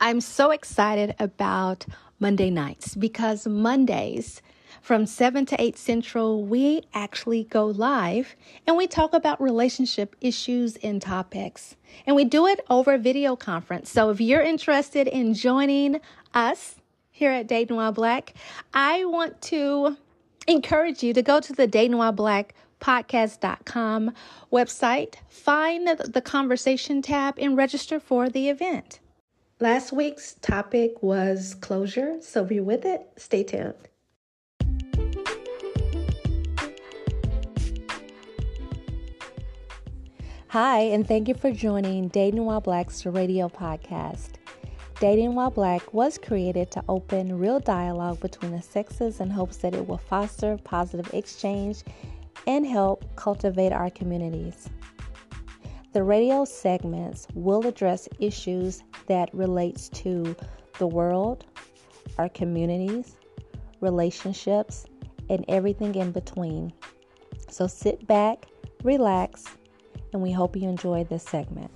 I'm so excited about Monday nights because Mondays from 7 to 8 Central, we actually go live and we talk about relationship issues and topics. And we do it over video conference. So if you're interested in joining us here at Dating While Black, I want to encourage you to go to the Dating While Black podcast.com website, find the conversation tab, and register for the event. Last week's topic was closure, so be with it. Stay tuned. Hi, and thank you for joining Dating While Black's radio podcast. Dating While Black was created to open real dialogue between the sexes in hopes that it will foster positive exchange and help cultivate our communities. The radio segments will address issues that relates to the world, our communities, relationships, and everything in between. So sit back, relax, and we hope you enjoy this segment.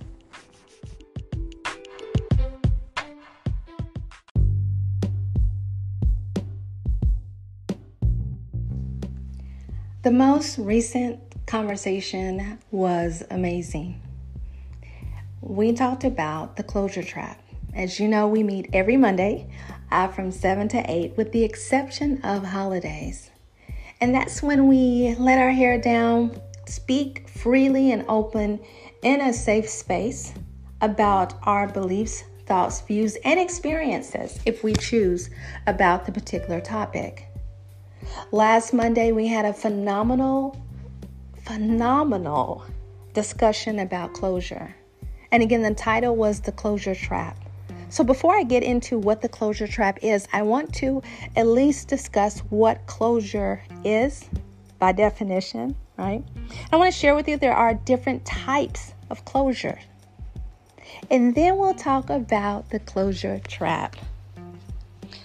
The most recent conversation was amazing. We talked about the closure trap. As you know, we meet every Monday uh, from 7 to 8, with the exception of holidays. And that's when we let our hair down, speak freely and open in a safe space about our beliefs, thoughts, views, and experiences, if we choose, about the particular topic. Last Monday, we had a phenomenal, phenomenal discussion about closure. And again, the title was The Closure Trap. So, before I get into what the closure trap is, I want to at least discuss what closure is by definition, right? I want to share with you there are different types of closure. And then we'll talk about the closure trap.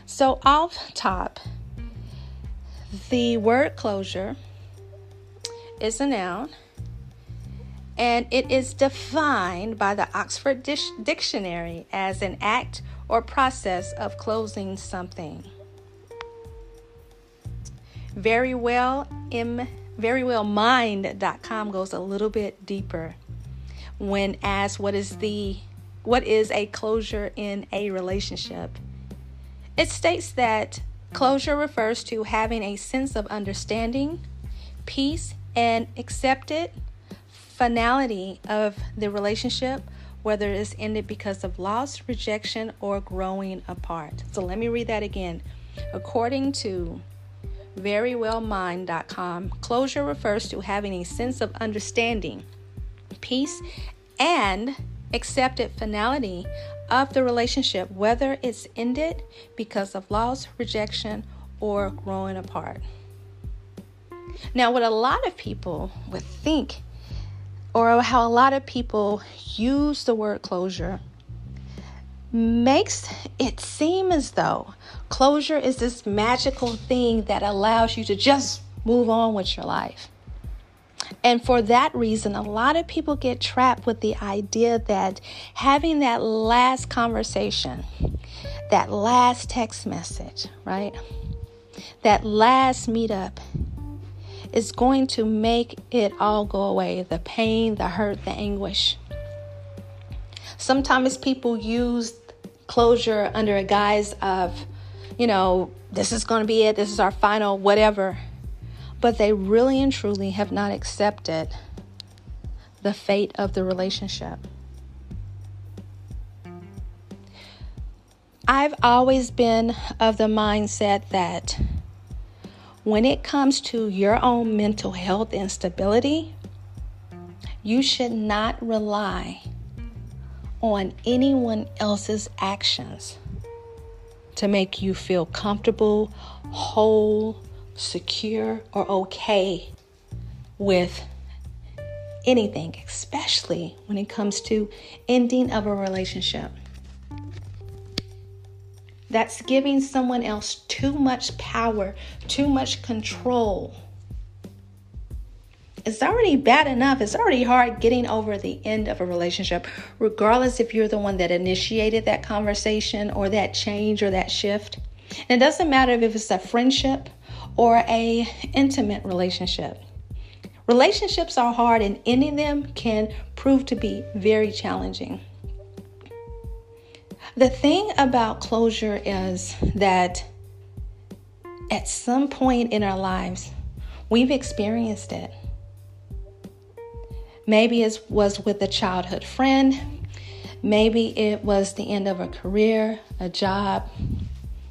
So, off top, the word closure is a noun and it is defined by the Oxford Dictionary as an act or process of closing something. Very well, m very well mind.com goes a little bit deeper when asked what is the what is a closure in a relationship. It states that Closure refers to having a sense of understanding, peace, and accepted finality of the relationship, whether it's ended because of loss, rejection, or growing apart. So let me read that again. According to verywellmind.com, closure refers to having a sense of understanding, peace, and accepted finality of the relationship, whether it's ended because of loss, rejection, or growing apart. Now, what a lot of people would think, or how a lot of people use the word closure, makes it seem as though closure is this magical thing that allows you to just move on with your life. And for that reason, a lot of people get trapped with the idea that having that last conversation, that last text message, right? That last meetup is going to make it all go away the pain, the hurt, the anguish. Sometimes people use closure under a guise of, you know, this is going to be it, this is our final whatever but they really and truly have not accepted the fate of the relationship. I've always been of the mindset that when it comes to your own mental health and stability, you should not rely on anyone else's actions to make you feel comfortable, whole, secure or okay with anything, especially when it comes to ending of a relationship. That's giving someone else too much power, too much control, it's already bad enough. It's already hard getting over the end of a relationship, regardless if you're the one that initiated that conversation or that change or that shift. And it doesn't matter if it's a friendship or a intimate relationship. Relationships are hard and ending them can prove to be very challenging. The thing about closure is that at some point in our lives, we've experienced it. Maybe it was with a childhood friend, maybe it was the end of a career, a job,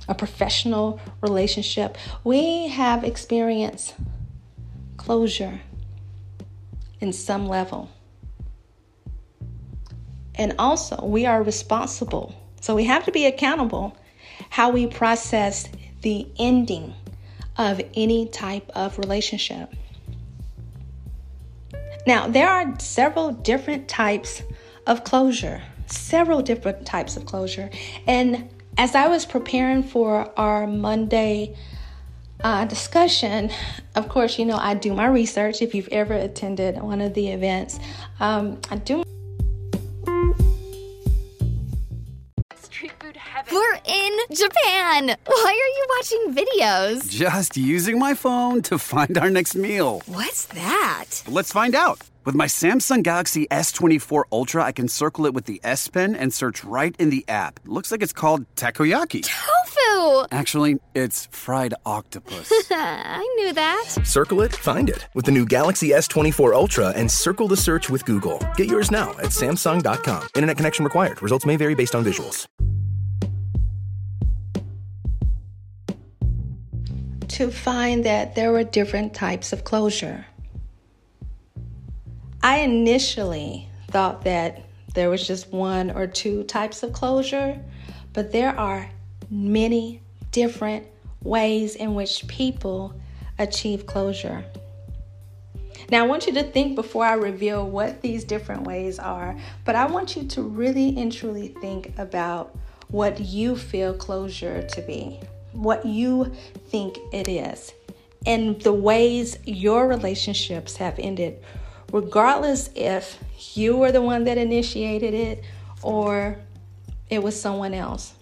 a professional relationship. We have experienced closure in some level. And also, we are responsible. So we have to be accountable how we process the ending of any type of relationship. Now, there are several different types of closure, several different types of closure. And as I was preparing for our Monday uh, discussion, of course, you know, I do my research. If you've ever attended one of the events, um, I do. Japan. Why are you watching videos? Just using my phone to find our next meal. What's that? Let's find out. With my Samsung Galaxy S24 Ultra, I can circle it with the S Pen and search right in the app. Looks like it's called Takoyaki. Tofu! Actually, it's fried octopus. I knew that. Circle it, find it with the new Galaxy S24 Ultra and circle the search with Google. Get yours now at Samsung.com. Internet connection required. Results may vary based on visuals. To find that there were different types of closure. I initially thought that there was just one or two types of closure, but there are many different ways in which people achieve closure. Now, I want you to think before I reveal what these different ways are, but I want you to really and truly think about what you feel closure to be, what you think it is, and the ways your relationships have ended regardless if you were the one that initiated it or it was someone else.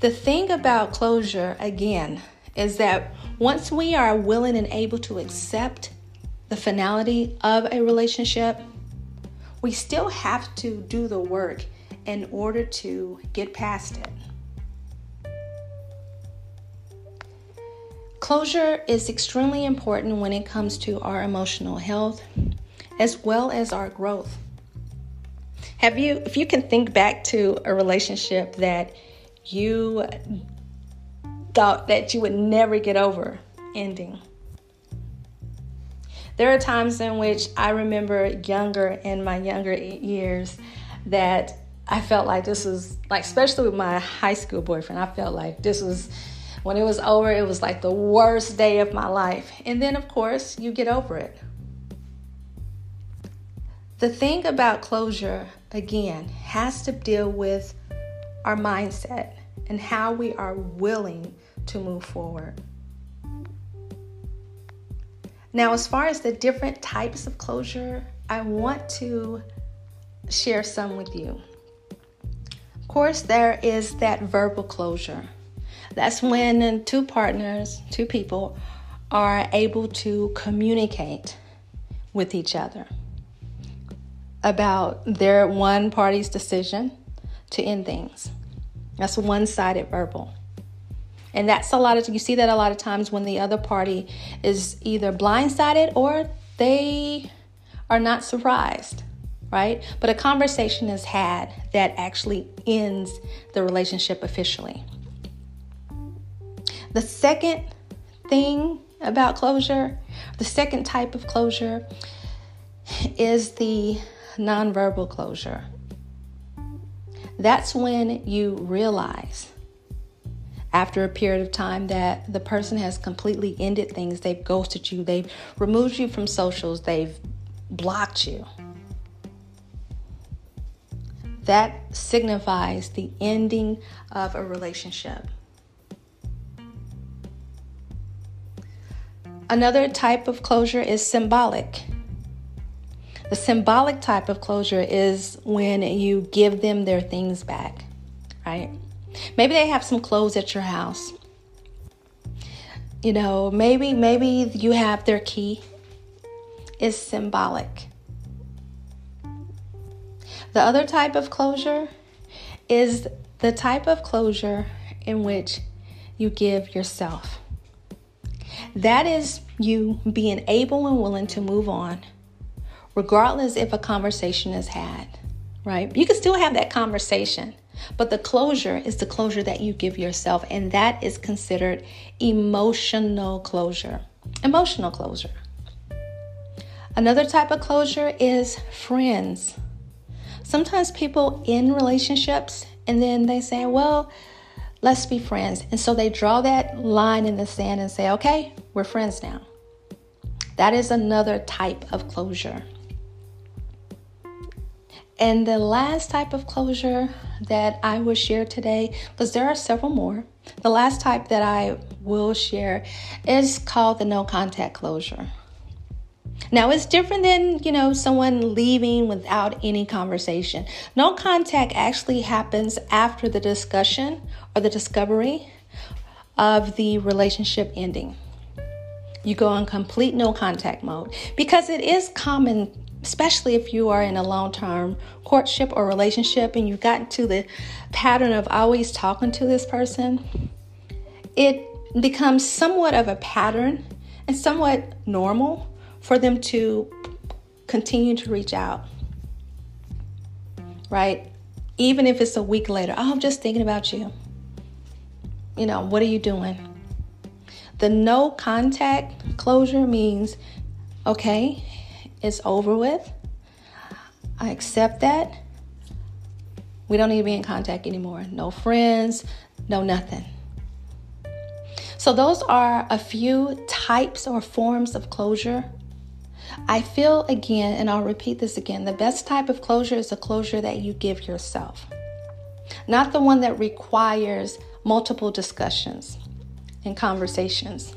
The thing about closure, again, is that once we are willing and able to accept the finality of a relationship, we still have to do the work in order to get past it. Closure is extremely important when it comes to our emotional health as well as our growth. Have you, if you can think back to a relationship that you thought that you would never get over ending? There are times in which I remember younger, in my younger years, that I felt like this was, like, especially with my high school boyfriend, I felt like this was when it was over, it was like the worst day of my life. And then, of course, you get over it. The thing about closure, again, has to deal with our mindset and how we are willing to move forward. Now, as far as the different types of closure, I want to share some with you. Of course, there is that verbal closure. That's when two partners, two people, are able to communicate with each other about their one party's decision to end things. That's one sided verbal. And that's a lot of, you see that a lot of times when the other party is either blindsided or they are not surprised, right? But a conversation is had that actually ends the relationship officially. The second thing about closure, the second type of closure, is the nonverbal closure. That's when you realize after a period of time that the person has completely ended things. They've ghosted you, they've removed you from socials, they've blocked you. That signifies the ending of a relationship. Another type of closure is symbolic. The symbolic type of closure is when you give them their things back, right? Maybe they have some clothes at your house. You know, maybe maybe you have their key. It's symbolic. The other type of closure is the type of closure in which you give yourself. That is you being able and willing to move on, regardless if a conversation is had, right? You can still have that conversation, but the closure is the closure that you give yourself, and that is considered emotional closure. Emotional closure. Another type of closure is friends. Sometimes people in relationships and then they say, well, let's be friends. And so they draw that line in the sand and say, okay, we're friends now. That is another type of closure. And the last type of closure that I will share today, because there are several more, the last type that I will share is called the no contact closure. Now, it's different than, you know, someone leaving without any conversation. No contact actually happens after the discussion or the discovery of the relationship ending. You go on complete no contact mode because it is common especially if you are in a long term courtship or relationship and you've gotten to the pattern of always talking to this person, it becomes somewhat of a pattern and somewhat normal for them to continue to reach out. Right? Even if it's a week later, oh, I'm just thinking about you. You know, what are you doing? The no contact closure means, okay, it's over with. I accept that. We don't need to be in contact anymore. No friends, no nothing. So, those are a few types or forms of closure. I feel again, and I'll repeat this again the best type of closure is a closure that you give yourself, not the one that requires multiple discussions and conversations.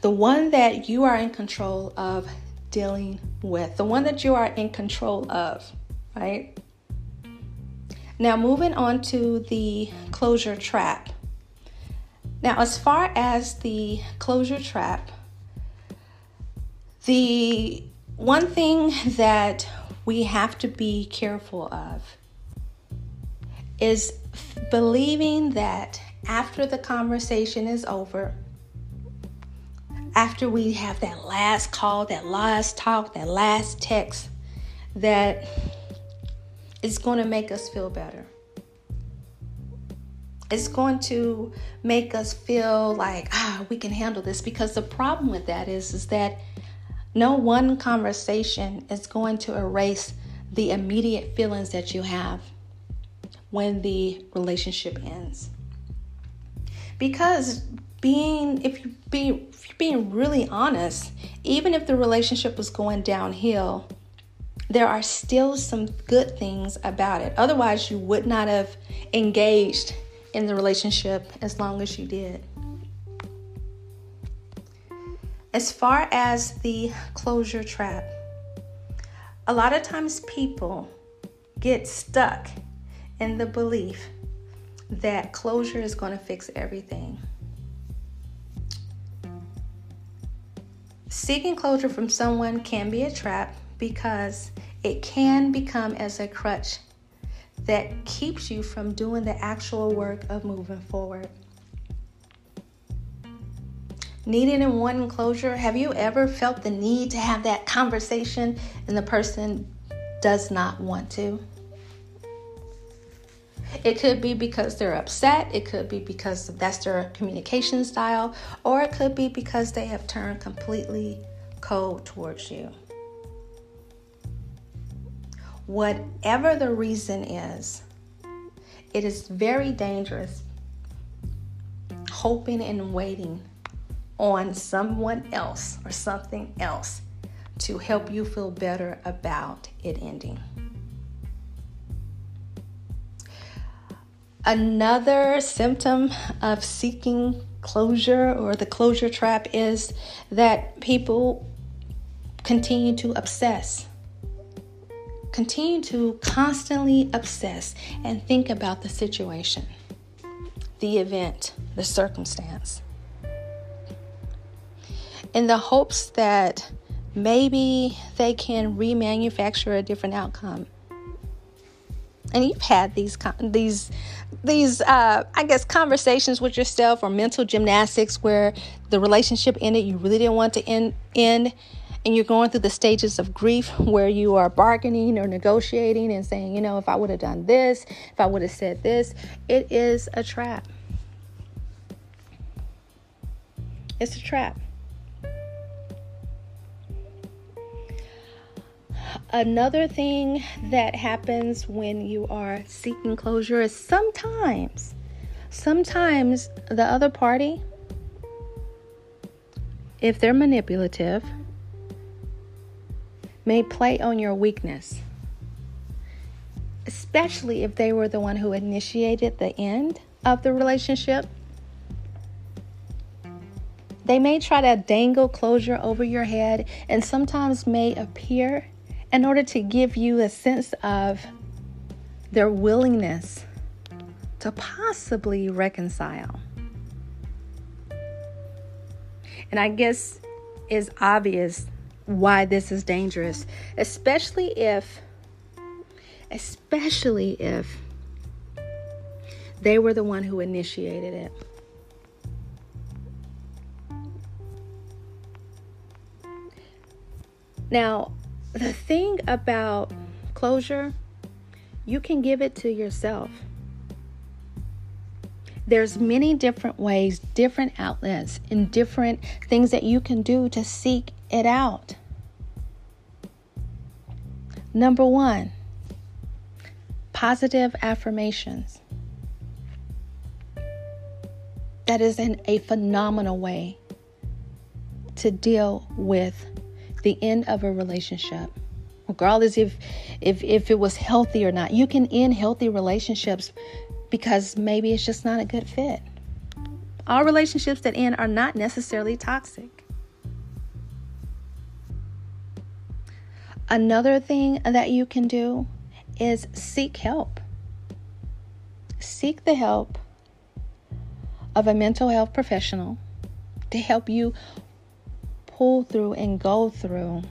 The one that you are in control of dealing with, the one that you are in control of, right? Now, moving on to the closure trap. Now, as far as the closure trap, the one thing that we have to be careful of is believing that after the conversation is over, after we have that last call, that last talk, that last text, that it's going to make us feel better. It's going to make us feel like ah we can handle this because the problem with that is is that no one conversation is going to erase the immediate feelings that you have when the relationship ends. Because being if you be if you're being really honest, even if the relationship was going downhill, there are still some good things about it. Otherwise, you would not have engaged in the relationship as long as you did. As far as the closure trap, a lot of times people get stuck in the belief that closure is going to fix everything. Seeking closure from someone can be a trap because it can become as a crutch that keeps you from doing the actual work of moving forward. Needing in one closure, have you ever felt the need to have that conversation and the person does not want to? It could be because they're upset, it could be because that's their communication style, or it could be because they have turned completely cold towards you. Whatever the reason is, it is very dangerous hoping and waiting on someone else or something else to help you feel better about it ending. Another symptom of seeking closure or the closure trap is that people continue to obsess. Continue to constantly obsess and think about the situation, the event, the circumstance. In the hopes that maybe they can remanufacture a different outcome. And you've had these these these uh, I guess conversations with yourself or mental gymnastics where the relationship ended, you really didn't want to end end and you're going through the stages of grief where you are bargaining or negotiating and saying, you know, if I would have done this, if I would have said this, it is a trap. It's a trap. Another thing that happens when you are seeking closure is sometimes, sometimes the other party, if they're manipulative, may play on your weakness, especially if they were the one who initiated the end of the relationship. They may try to dangle closure over your head and sometimes may appear in order to give you a sense of their willingness to possibly reconcile. And I guess it's obvious why this is dangerous, especially if especially if they were the one who initiated it. Now, the thing about closure, you can give it to yourself. There's many different ways, different outlets, and different things that you can do to seek it out. Number one, positive affirmations. That is an, a phenomenal way to deal with the end of a relationship regardless if if if it was healthy or not you can end healthy relationships because maybe it's just not a good fit. All relationships that end are not necessarily toxic. Another thing that you can do is seek help. Seek the help of a mental health professional to help you pull through and go through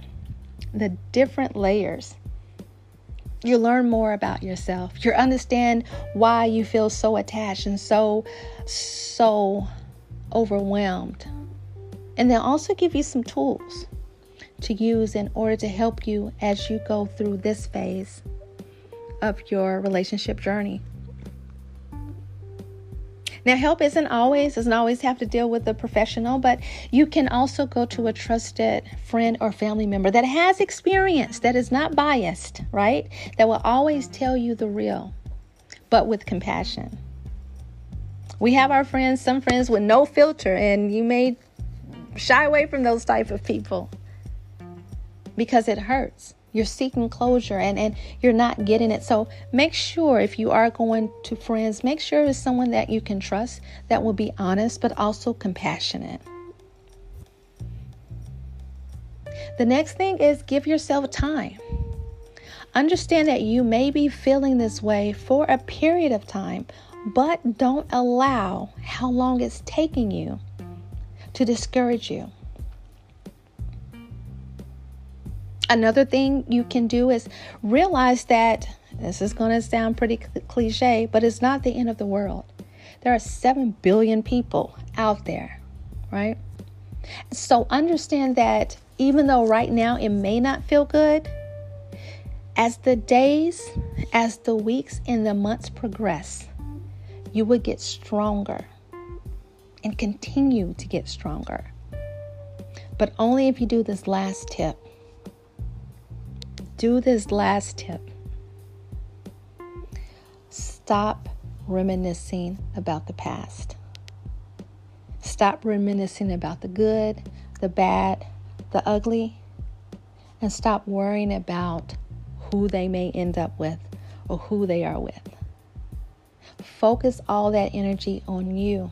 the different layers. You learn more about yourself. You understand why you feel so attached and so, so overwhelmed. And they'll also give you some tools to use in order to help you as you go through this phase of your relationship journey. Now, help isn't always, doesn't always have to deal with a professional, but you can also go to a trusted friend or family member that has experience, that is not biased, right? That will always tell you the real, but with compassion. We have our friends, some friends with no filter, and you may shy away from those type of people because it hurts you're seeking closure and, and you're not getting it. So make sure if you are going to friends, make sure it's someone that you can trust that will be honest but also compassionate. The next thing is give yourself time. Understand that you may be feeling this way for a period of time, but don't allow how long it's taking you to discourage you. Another thing you can do is realize that this is going to sound pretty cliche, but it's not the end of the world. There are 7 billion people out there, right? So understand that even though right now it may not feel good, as the days, as the weeks, and the months progress, you will get stronger and continue to get stronger. But only if you do this last tip do this last tip stop reminiscing about the past. Stop reminiscing about the good, the bad, the ugly, and stop worrying about who they may end up with or who they are with. Focus all that energy on you.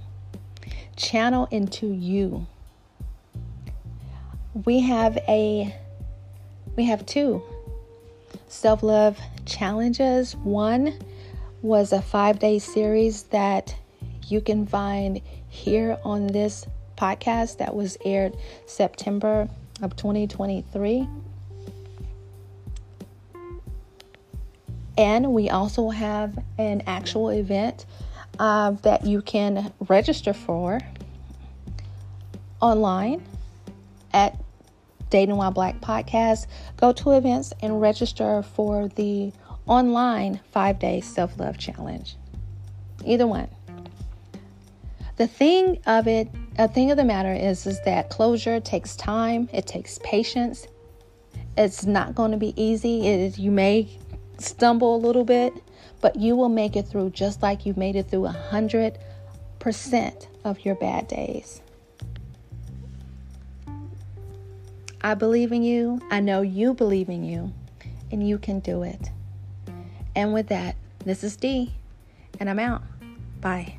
channel into you. We have a we have two self-love challenges. One was a 5-day series that you can find here on this podcast that was aired September of 2023. And we also have an actual event uh, that you can register for online at Dating While Black Podcast. Go to events and register for the online five day self love challenge. Either one. The thing of it, a thing of the matter is, is that closure takes time. It takes patience. It's not going to be easy. It you may stumble a little bit, but you will make it through just like you've made it through a hundred percent of your bad days. I believe in you. I know you believe in you, and you can do it. And with that, this is Dee, and I'm out. Bye.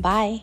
Bye.